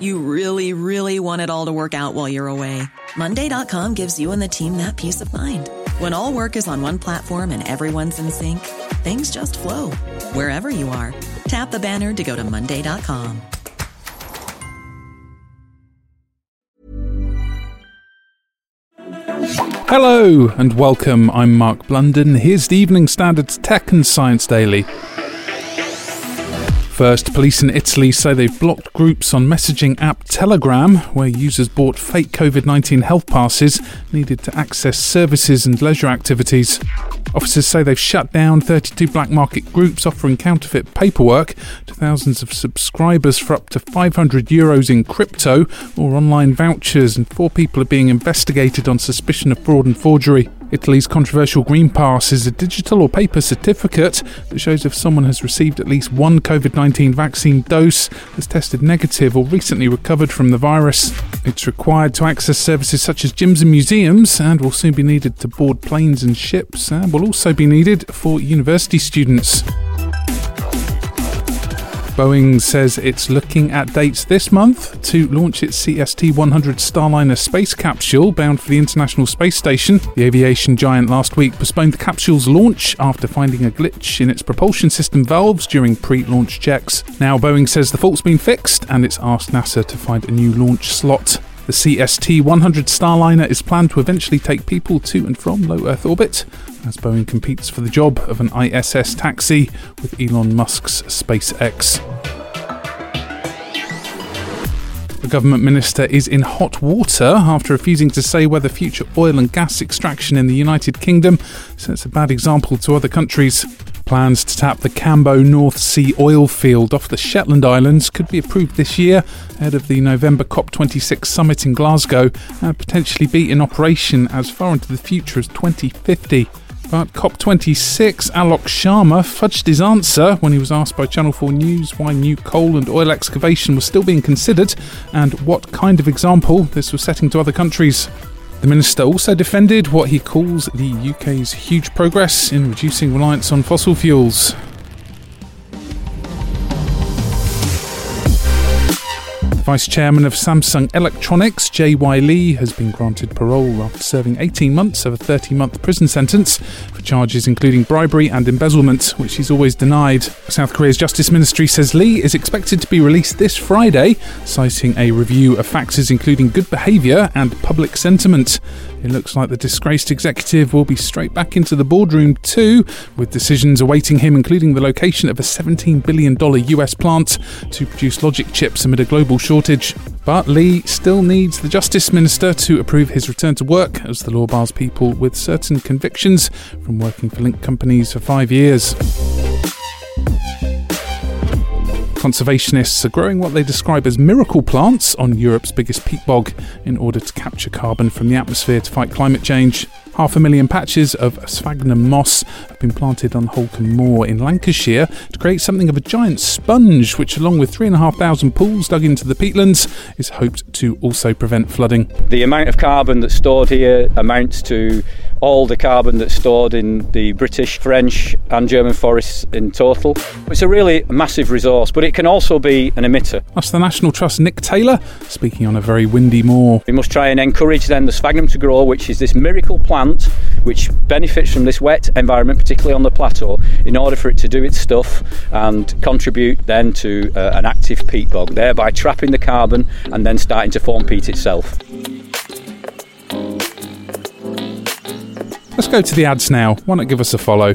You really, really want it all to work out while you're away. Monday.com gives you and the team that peace of mind. When all work is on one platform and everyone's in sync, things just flow wherever you are. Tap the banner to go to Monday.com. Hello and welcome. I'm Mark Blunden. Here's the Evening Standard's Tech and Science Daily. First, police in Italy say they've blocked groups on messaging app Telegram, where users bought fake COVID 19 health passes needed to access services and leisure activities. Officers say they've shut down 32 black market groups offering counterfeit paperwork to thousands of subscribers for up to 500 euros in crypto or online vouchers, and four people are being investigated on suspicion of fraud and forgery. Italy's controversial Green Pass is a digital or paper certificate that shows if someone has received at least one COVID 19 vaccine dose, has tested negative, or recently recovered from the virus. It's required to access services such as gyms and museums and will soon be needed to board planes and ships and will also be needed for university students. Boeing says it's looking at dates this month to launch its CST 100 Starliner space capsule bound for the International Space Station. The aviation giant last week postponed the capsule's launch after finding a glitch in its propulsion system valves during pre launch checks. Now, Boeing says the fault's been fixed and it's asked NASA to find a new launch slot. The CST 100 Starliner is planned to eventually take people to and from low Earth orbit as Boeing competes for the job of an ISS taxi with Elon Musk's SpaceX. The government minister is in hot water after refusing to say whether future oil and gas extraction in the United Kingdom sets a bad example to other countries. Plans to tap the Cambo North Sea oil field off the Shetland Islands could be approved this year ahead of the November COP26 summit in Glasgow and potentially be in operation as far into the future as 2050. But COP26 Alok Sharma fudged his answer when he was asked by Channel 4 News why new coal and oil excavation was still being considered and what kind of example this was setting to other countries. The minister also defended what he calls the UK's huge progress in reducing reliance on fossil fuels. Vice Chairman of Samsung Electronics, J.Y. Lee, has been granted parole after serving 18 months of a 30 month prison sentence charges including bribery and embezzlement, which he's always denied. South Korea's Justice Ministry says Lee is expected to be released this Friday, citing a review of factors including good behaviour and public sentiment. It looks like the disgraced executive will be straight back into the boardroom too, with decisions awaiting him, including the location of a $17 billion US plant to produce logic chips amid a global shortage. But Lee still needs the Justice Minister to approve his return to work, as the law bars people with certain convictions from working for link companies for five years. Conservationists are growing what they describe as miracle plants on Europe's biggest peat bog in order to capture carbon from the atmosphere to fight climate change. Half a million patches of sphagnum moss have been planted on Holcombe Moor in Lancashire to create something of a giant sponge, which, along with 3,500 pools dug into the peatlands, is hoped to also prevent flooding. The amount of carbon that's stored here amounts to all the carbon that's stored in the British, French, and German forests in total. It's a really massive resource, but it can also be an emitter. That's the National Trust Nick Taylor speaking on a very windy moor. We must try and encourage then the sphagnum to grow, which is this miracle plant which benefits from this wet environment, particularly on the plateau, in order for it to do its stuff and contribute then to uh, an active peat bog, thereby trapping the carbon and then starting to form peat itself. Let's go to the ads now. Why not give us a follow?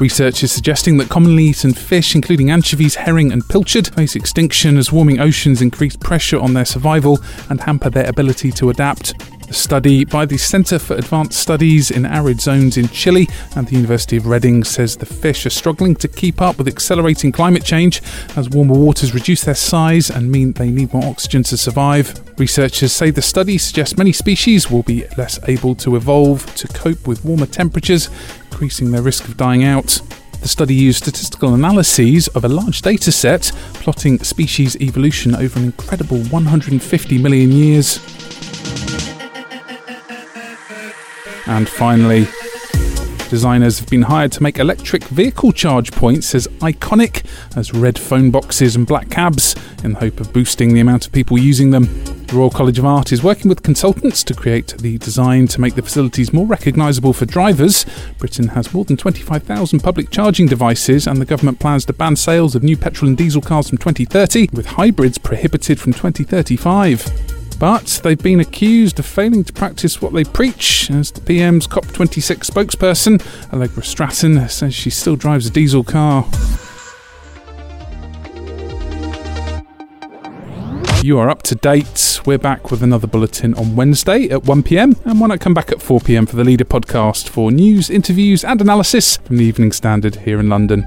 Research is suggesting that commonly eaten fish, including anchovies, herring, and pilchard, face extinction as warming oceans increase pressure on their survival and hamper their ability to adapt. A study by the Centre for Advanced Studies in Arid Zones in Chile and the University of Reading says the fish are struggling to keep up with accelerating climate change as warmer waters reduce their size and mean they need more oxygen to survive. Researchers say the study suggests many species will be less able to evolve to cope with warmer temperatures, increasing their risk of dying out. The study used statistical analyses of a large data set, plotting species evolution over an incredible 150 million years. And finally, designers have been hired to make electric vehicle charge points as iconic as red phone boxes and black cabs in the hope of boosting the amount of people using them. The Royal College of Art is working with consultants to create the design to make the facilities more recognisable for drivers. Britain has more than 25,000 public charging devices, and the government plans to ban sales of new petrol and diesel cars from 2030, with hybrids prohibited from 2035 but they've been accused of failing to practice what they preach, as the PM's COP26 spokesperson, Allegra Stratton, says she still drives a diesel car. You are up to date. We're back with another bulletin on Wednesday at 1pm, and why not come back at 4pm for the Leader podcast for news, interviews, and analysis from the Evening Standard here in London.